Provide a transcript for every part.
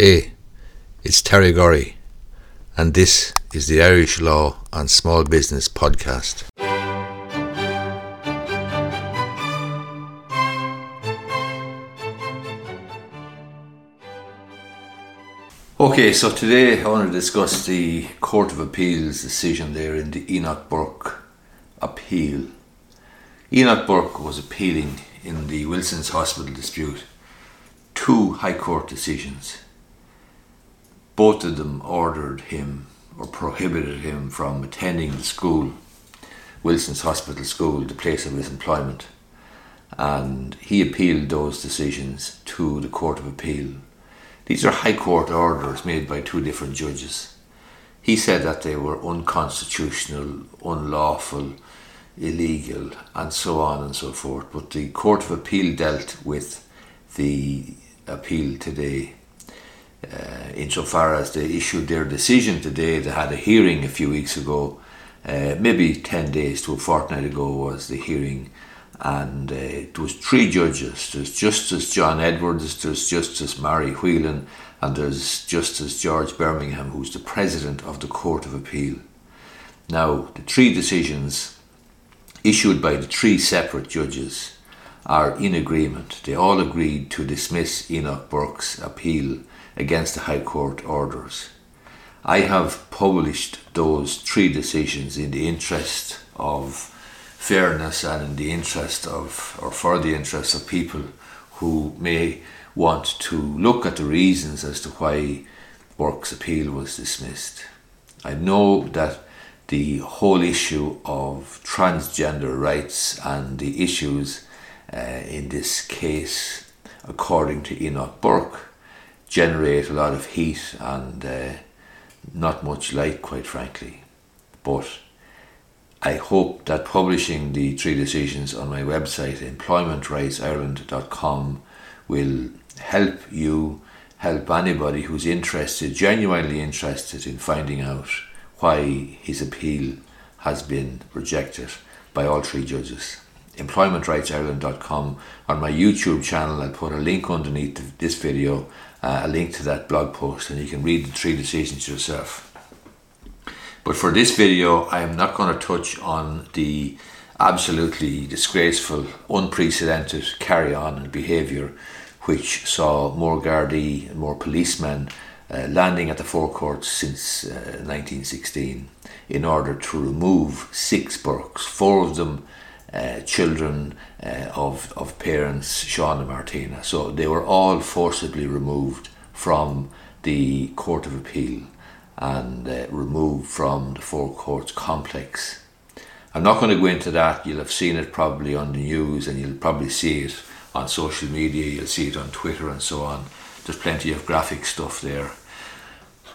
Hey, it's Terry Gorry, and this is the Irish Law and Small Business Podcast. Okay, so today I want to discuss the Court of Appeal's decision there in the Enoch Burke appeal. Enoch Burke was appealing in the Wilson's Hospital dispute two High Court decisions. Both of them ordered him or prohibited him from attending the school, Wilson's Hospital School, the place of his employment. And he appealed those decisions to the Court of Appeal. These are High Court orders made by two different judges. He said that they were unconstitutional, unlawful, illegal, and so on and so forth. But the Court of Appeal dealt with the appeal today. Uh, insofar as they issued their decision today, they had a hearing a few weeks ago, uh, maybe 10 days to a fortnight ago was the hearing, and uh, there was three judges. There's Justice John Edwards, there's Justice Mary Whelan, and there's Justice George Birmingham, who's the President of the Court of Appeal. Now, the three decisions issued by the three separate judges are in agreement. They all agreed to dismiss Enoch Burke's appeal against the High Court orders. I have published those three decisions in the interest of fairness and in the interest of, or for the interest of people who may want to look at the reasons as to why Burke's appeal was dismissed. I know that the whole issue of transgender rights and the issues uh, in this case, according to Enoch Burke, generate a lot of heat and uh, not much light, quite frankly. But I hope that publishing the three decisions on my website, employmentrightsireland.com, will help you, help anybody who's interested, genuinely interested in finding out why his appeal has been rejected by all three judges employmentrightsireland.com. On my YouTube channel, I'll put a link underneath this video, uh, a link to that blog post, and you can read the three decisions yourself. But for this video, I am not going to touch on the absolutely disgraceful, unprecedented carry on and behaviour which saw more Gardaí and more policemen uh, landing at the Four Courts since uh, 1916 in order to remove six Burkes, four of them uh, children uh, of, of parents, Sean and Martina. So they were all forcibly removed from the Court of Appeal and uh, removed from the Four Courts complex. I'm not going to go into that. You'll have seen it probably on the news and you'll probably see it on social media. You'll see it on Twitter and so on. There's plenty of graphic stuff there.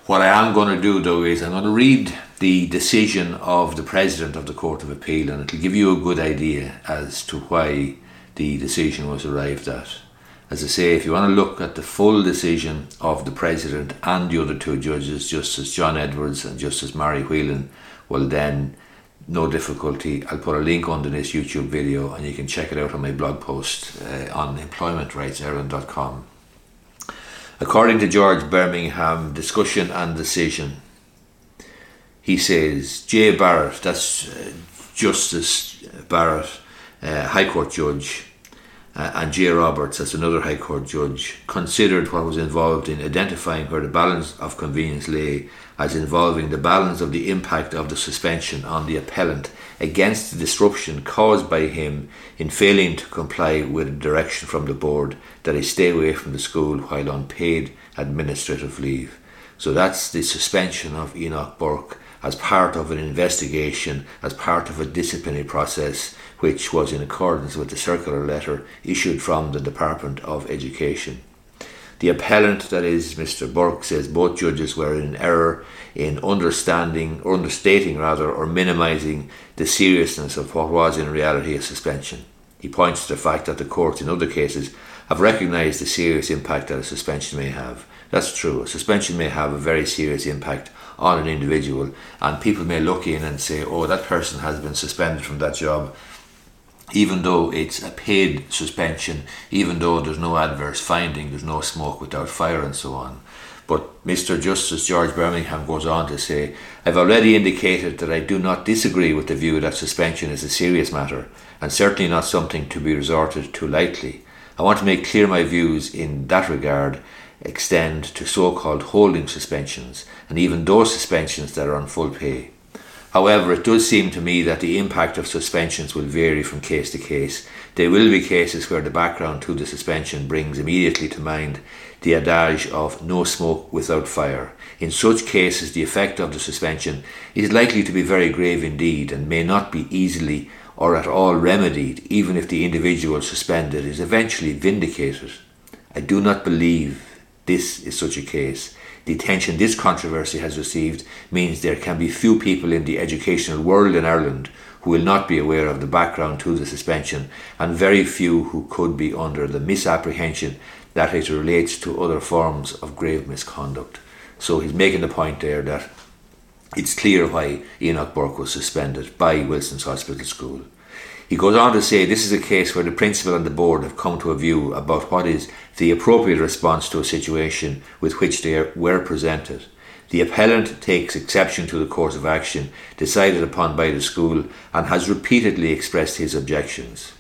What I am going to do though is I'm going to read the decision of the President of the Court of Appeal and it'll give you a good idea as to why the decision was arrived at. As I say, if you want to look at the full decision of the President and the other two judges, Justice John Edwards and Justice Mary Whelan, well then no difficulty. I'll put a link under this YouTube video and you can check it out on my blog post uh, on employmentrightsireland.com. According to George Birmingham, discussion and decision, he says J. Barrett, that's uh, Justice Barrett, uh, High Court judge, uh, and J. Roberts, that's another High Court judge, considered what was involved in identifying where the balance of convenience lay as involving the balance of the impact of the suspension on the appellant against the disruption caused by him in failing to comply with a direction from the board that he stay away from the school while on paid administrative leave. So that's the suspension of Enoch Burke as part of an investigation, as part of a disciplinary process, which was in accordance with the circular letter issued from the Department of Education. The appellant, that is Mr. Burke, says both judges were in error in understanding, or understating rather, or minimising the seriousness of what was in reality a suspension. He points to the fact that the courts in other cases have recognised the serious impact that a suspension may have. That's true. Suspension may have a very serious impact on an individual, and people may look in and say, oh, that person has been suspended from that job even though it's a paid suspension, even though there's no adverse finding, there's no smoke without fire, and so on. But Mr. Justice George Birmingham goes on to say, I've already indicated that I do not disagree with the view that suspension is a serious matter and certainly not something to be resorted to lightly. I want to make clear my views in that regard extend to so called holding suspensions and even those suspensions that are on full pay. However, it does seem to me that the impact of suspensions will vary from case to case. There will be cases where the background to the suspension brings immediately to mind the adage of no smoke without fire. In such cases, the effect of the suspension is likely to be very grave indeed and may not be easily or at all remedied, even if the individual suspended is eventually vindicated. I do not believe this is such a case. The attention this controversy has received means there can be few people in the educational world in Ireland who will not be aware of the background to the suspension, and very few who could be under the misapprehension that it relates to other forms of grave misconduct. So he's making the point there that it's clear why Enoch Burke was suspended by Wilson's Hospital School. He goes on to say this is a case where the principal and the board have come to a view about what is the appropriate response to a situation with which they were presented. The appellant takes exception to the course of action decided upon by the school and has repeatedly expressed his objections.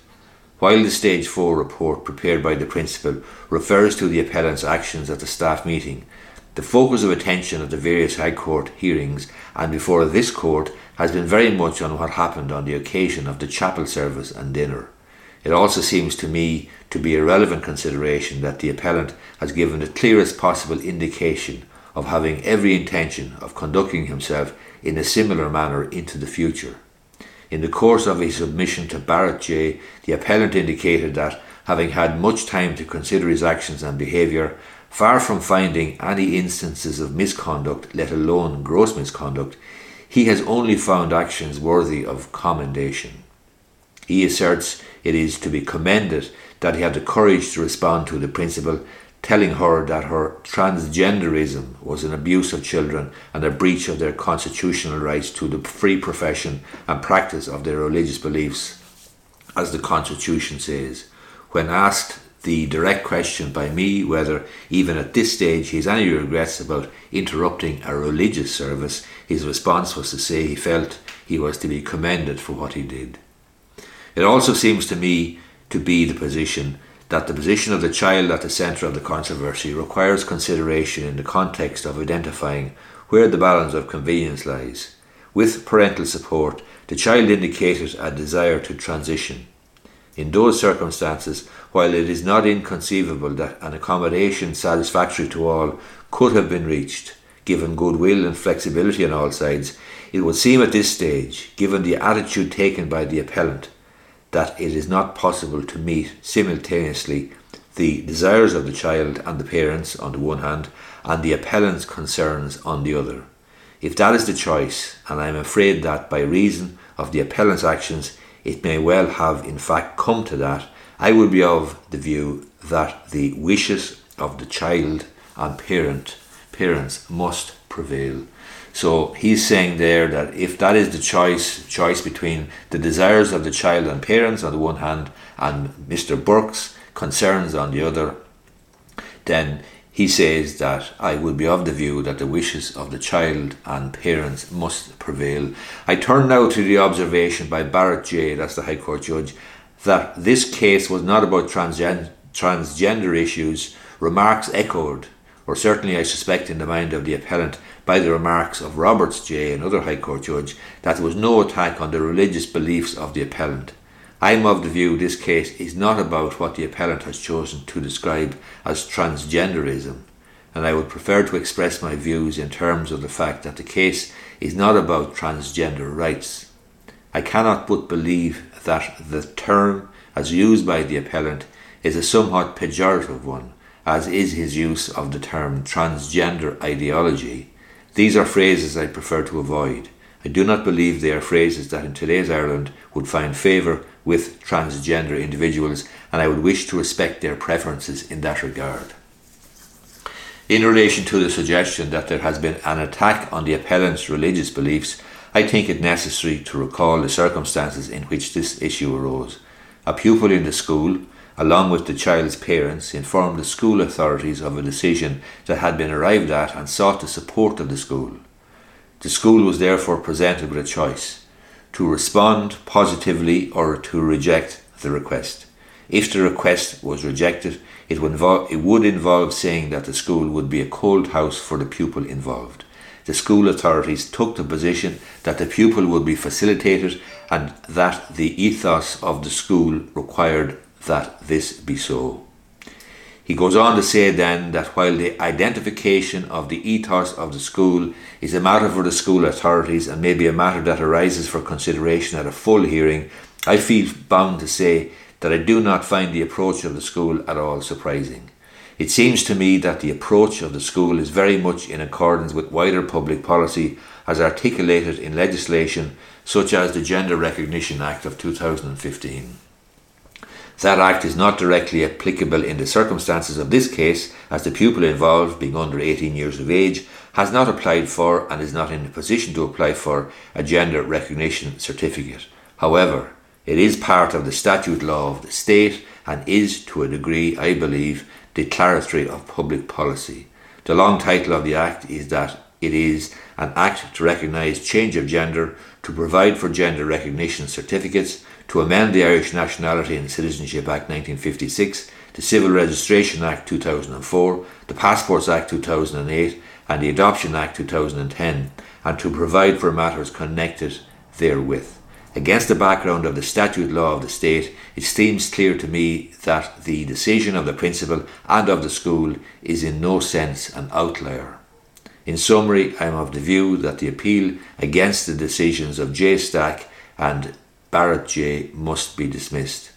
While the Stage 4 report prepared by the principal refers to the appellant's actions at the staff meeting, the focus of attention at the various High Court hearings and before this court has been very much on what happened on the occasion of the chapel service and dinner. It also seems to me to be a relevant consideration that the appellant has given the clearest possible indication of having every intention of conducting himself in a similar manner into the future. In the course of his submission to Barrett J, the appellant indicated that, having had much time to consider his actions and behaviour, far from finding any instances of misconduct, let alone gross misconduct, he has only found actions worthy of commendation. He asserts it is to be commended that he had the courage to respond to the principal, telling her that her transgenderism was an abuse of children and a breach of their constitutional rights to the free profession and practice of their religious beliefs, as the Constitution says. When asked the direct question by me whether, even at this stage, he has any regrets about interrupting a religious service, his response was to say he felt he was to be commended for what he did. It also seems to me to be the position that the position of the child at the centre of the controversy requires consideration in the context of identifying where the balance of convenience lies. With parental support, the child indicated a desire to transition. In those circumstances, while it is not inconceivable that an accommodation satisfactory to all could have been reached, given goodwill and flexibility on all sides, it would seem at this stage, given the attitude taken by the appellant, that it is not possible to meet simultaneously the desires of the child and the parents on the one hand, and the appellant's concerns on the other. If that is the choice, and I am afraid that by reason of the appellant's actions it may well have in fact come to that, I would be of the view that the wishes of the child and parent parents must prevail. So he's saying there that if that is the choice choice between the desires of the child and parents on the one hand and Mr. Burke's concerns on the other, then he says that I would be of the view that the wishes of the child and parents must prevail. I turn now to the observation by Barrett J, that's the High Court judge, that this case was not about transgen- transgender issues, remarks echoed, or certainly I suspect in the mind of the appellant, by the remarks of Roberts J, another High Court judge, that there was no attack on the religious beliefs of the appellant. I am of the view this case is not about what the appellant has chosen to describe as transgenderism, and I would prefer to express my views in terms of the fact that the case is not about transgender rights. I cannot but believe that the term, as used by the appellant, is a somewhat pejorative one, as is his use of the term transgender ideology. These are phrases I prefer to avoid. I do not believe they are phrases that in today's Ireland would find favour with transgender individuals, and I would wish to respect their preferences in that regard. In relation to the suggestion that there has been an attack on the appellant's religious beliefs, I think it necessary to recall the circumstances in which this issue arose. A pupil in the school, along with the child's parents, informed the school authorities of a decision that had been arrived at and sought the support of the school. The school was therefore presented with a choice to respond positively or to reject the request. If the request was rejected, it would, involve, it would involve saying that the school would be a cold house for the pupil involved. The school authorities took the position that the pupil would be facilitated and that the ethos of the school required that this be so. He goes on to say then that while the identification of the ethos of the school is a matter for the school authorities and may be a matter that arises for consideration at a full hearing, I feel bound to say that I do not find the approach of the school at all surprising. It seems to me that the approach of the school is very much in accordance with wider public policy as articulated in legislation such as the Gender Recognition Act of 2015. That act is not directly applicable in the circumstances of this case, as the pupil involved, being under 18 years of age, has not applied for and is not in a position to apply for a gender recognition certificate. However, it is part of the statute law of the state and is, to a degree, I believe, declaratory of public policy. The long title of the Act is that it is an Act to recognise change of gender, to provide for gender recognition certificates, to amend the Irish Nationality and Citizenship Act 1956, the Civil Registration Act 2004, the Passports Act 2008, and the Adoption Act 2010, and to provide for matters connected therewith. Against the background of the statute law of the state, it seems clear to me that the decision of the principal and of the school is in no sense an outlier. In summary, I am of the view that the appeal against the decisions of J. Stack and Barrett J must be dismissed.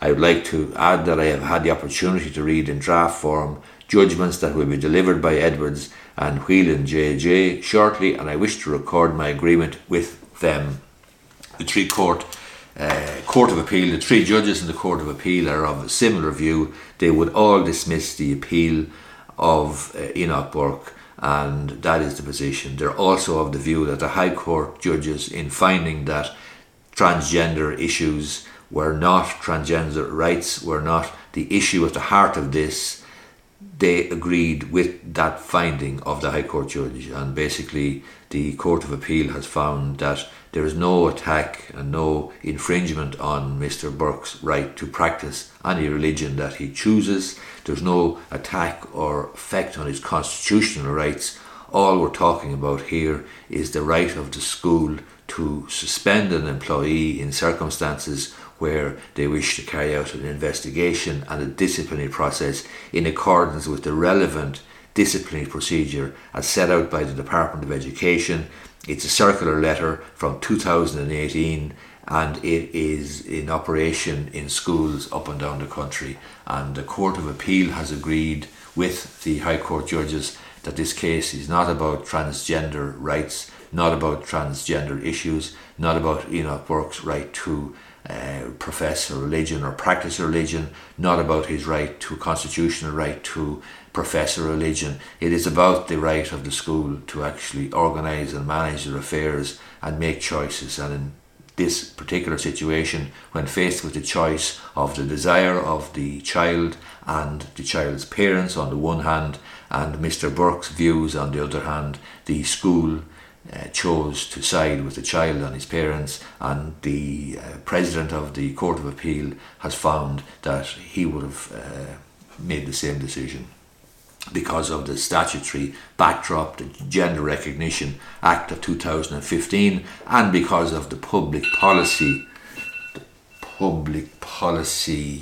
I would like to add that I have had the opportunity to read in draft form judgments that will be delivered by Edwards and Whelan J.J. shortly, and I wish to record my agreement with them. The three court uh, Court of Appeal, the three judges in the Court of Appeal are of a similar view. They would all dismiss the appeal of uh, Enoch Burke and that is the position. They're also of the view that the High Court judges, in finding that transgender issues were not transgender rights, were not the issue at the heart of this, they agreed with that finding of the High Court judge. And basically, the Court of Appeal has found that there is no attack and no infringement on Mr. Burke's right to practice any religion that he chooses. There's no attack or effect on his constitutional rights. All we're talking about here is the right of the school to suspend an employee in circumstances where they wish to carry out an investigation and a disciplinary process in accordance with the relevant disciplinary procedure as set out by the Department of Education. It's a circular letter from 2018 and it is in operation in schools up and down the country. And the Court of Appeal has agreed with the High Court judges that this case is not about transgender rights, not about transgender issues, not about Enoch Burke's right to uh, profess a religion or practice a religion, not about his right to constitutional right to profess a religion. It is about the right of the school to actually organise and manage their affairs and make choices. And in this particular situation, when faced with the choice of the desire of the child and the child's parents on the one hand, and Mr. Burke's views on the other hand, the school uh, chose to side with the child and his parents, and the uh, president of the Court of Appeal has found that he would have uh, made the same decision because of the statutory backdrop, the Gender Recognition Act of 2015, and because of the public policy, the public policy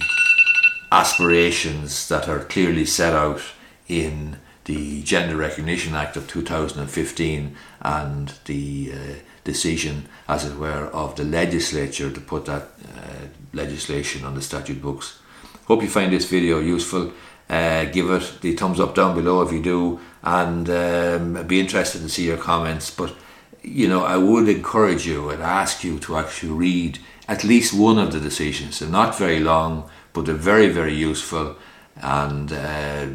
aspirations that are clearly set out in the Gender Recognition Act of 2015 and the uh, decision, as it were, of the legislature to put that uh, legislation on the statute books. Hope you find this video useful. Uh, give it the thumbs up down below if you do, and um, be interested to see your comments. But you know, I would encourage you and ask you to actually read at least one of the decisions. They're not very long, but they're very, very useful. And uh,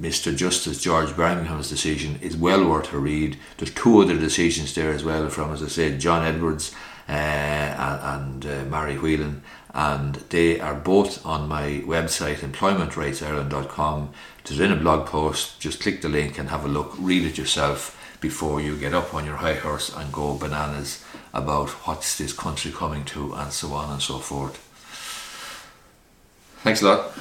Mr. Justice George Birmingham's decision is well worth a read. There's two other decisions there as well from, as I said, John Edwards uh, and, uh, Mary Whelan. and they are both on my website employmentrightsireland.com. There's in a blog post, just click the link and have a look, read it yourself before you get up on your high horse and go bananas about what's this country coming to and so on and so forth. Thanks a lot.